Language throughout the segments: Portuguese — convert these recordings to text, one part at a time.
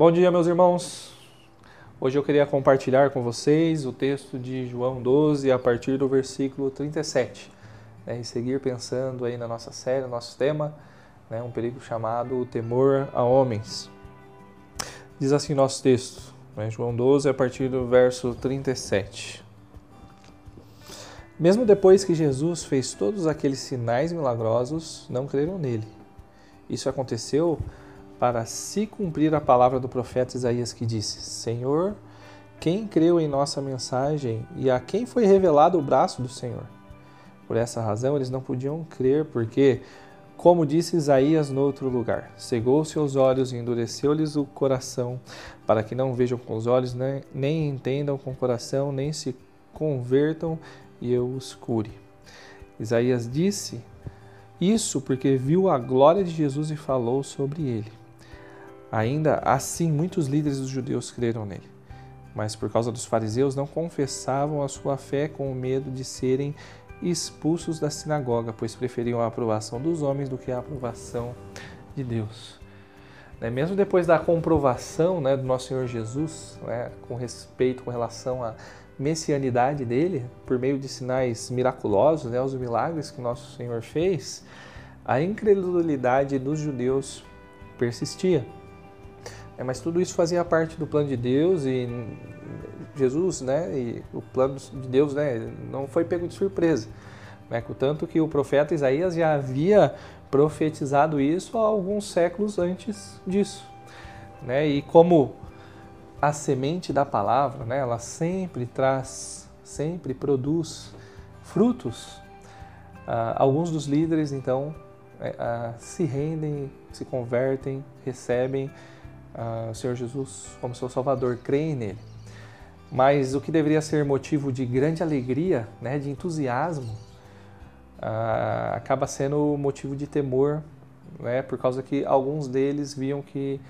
Bom dia, meus irmãos. Hoje eu queria compartilhar com vocês o texto de João 12 a partir do versículo 37 né, e seguir pensando aí na nossa série, no nosso tema, né, um perigo chamado o temor a homens. Diz assim nosso texto, né, João 12 a partir do verso 37. Mesmo depois que Jesus fez todos aqueles sinais milagrosos, não creram nele. Isso aconteceu para se cumprir a palavra do profeta Isaías que disse: Senhor, quem creu em nossa mensagem e a quem foi revelado o braço do Senhor? Por essa razão eles não podiam crer, porque, como disse Isaías no outro lugar, cegou seus olhos e endureceu-lhes o coração, para que não vejam com os olhos, nem, nem entendam com o coração, nem se convertam e eu os cure. Isaías disse isso porque viu a glória de Jesus e falou sobre ele. Ainda assim, muitos líderes dos judeus creram nele, mas por causa dos fariseus não confessavam a sua fé com o medo de serem expulsos da sinagoga, pois preferiam a aprovação dos homens do que a aprovação de Deus. Né, mesmo depois da comprovação né, do nosso Senhor Jesus, né, com respeito, com relação à messianidade dele, por meio de sinais miraculosos, né, os milagres que nosso Senhor fez, a incredulidade dos judeus persistia. É, mas tudo isso fazia parte do plano de Deus e Jesus, né, e o plano de Deus, né, não foi pego de surpresa. Né, tanto que o profeta Isaías já havia profetizado isso há alguns séculos antes disso. Né, e como a semente da palavra, né, ela sempre traz, sempre produz frutos, ah, alguns dos líderes, então, é, ah, se rendem, se convertem, recebem o Senhor Jesus como seu Salvador, creem nele. Mas o que deveria ser motivo de grande alegria, né, de entusiasmo, uh, acaba sendo motivo de temor, né, por causa que alguns deles viam que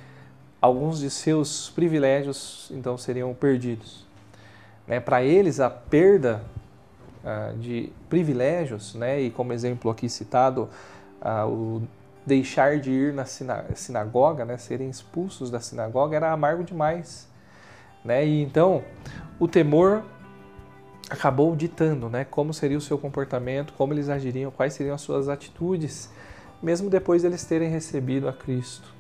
alguns de seus privilégios então seriam perdidos. Né, Para eles, a perda uh, de privilégios, né, e como exemplo aqui citado, uh, o deixar de ir na sinagoga, né, serem expulsos da sinagoga, era amargo demais. Né? E então o temor acabou ditando né, como seria o seu comportamento, como eles agiriam, quais seriam as suas atitudes, mesmo depois de eles terem recebido a Cristo.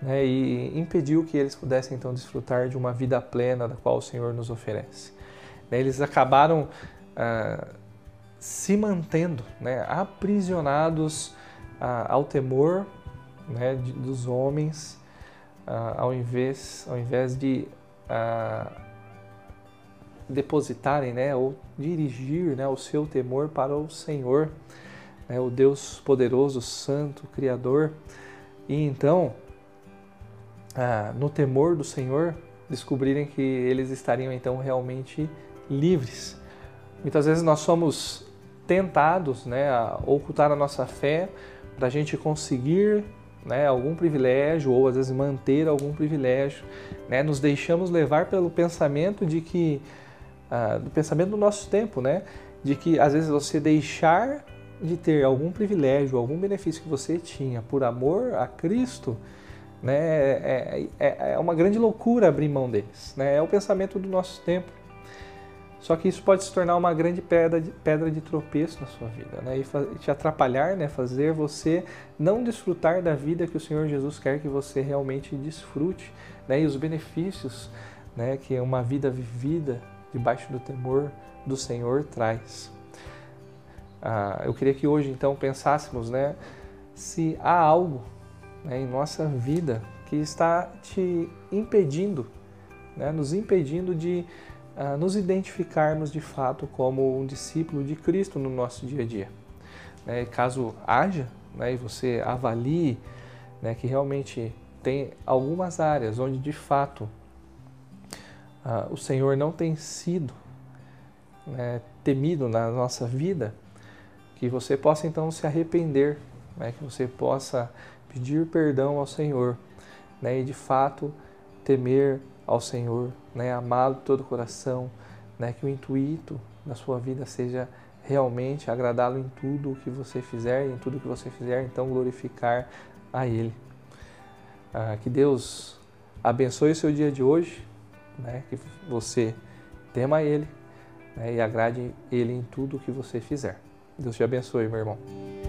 Né, e impediu que eles pudessem então desfrutar de uma vida plena da qual o Senhor nos oferece. Né, eles acabaram ah, se mantendo né, aprisionados ao temor né, de, dos homens, ao, invés, ao invés de depositarem né, ou dirigir né, o seu temor para o Senhor, né, o Deus poderoso, santo, criador. E então, no temor do Senhor, descobrirem que eles estariam então realmente livres. Muitas vezes nós somos tentados né, a ocultar a nossa fé para a gente conseguir né, algum privilégio ou às vezes manter algum privilégio, né, nos deixamos levar pelo pensamento de que uh, do pensamento do nosso tempo, né, de que às vezes você deixar de ter algum privilégio, algum benefício que você tinha por amor a Cristo, né, é, é, é uma grande loucura abrir mão deles. Né, é o pensamento do nosso tempo. Só que isso pode se tornar uma grande pedra de, pedra de tropeço na sua vida, né? E te atrapalhar, né? Fazer você não desfrutar da vida que o Senhor Jesus quer que você realmente desfrute, né? E os benefícios, né? Que uma vida vivida debaixo do temor do Senhor traz. Ah, eu queria que hoje então pensássemos, né? Se há algo né, em nossa vida que está te impedindo, né? Nos impedindo de nos identificarmos de fato como um discípulo de Cristo no nosso dia a dia. Né? Caso haja, né, e você avalie né, que realmente tem algumas áreas onde de fato uh, o Senhor não tem sido né, temido na nossa vida, que você possa então se arrepender, né, que você possa pedir perdão ao Senhor né, e de fato temer ao Senhor, né, amá-lo de todo o coração, né, que o intuito da sua vida seja realmente agradá-lo em tudo o que você fizer, e em tudo o que você fizer, então glorificar a Ele. Ah, que Deus abençoe o seu dia de hoje, né? que você tema Ele né? e agrade Ele em tudo que você fizer. Deus te abençoe, meu irmão.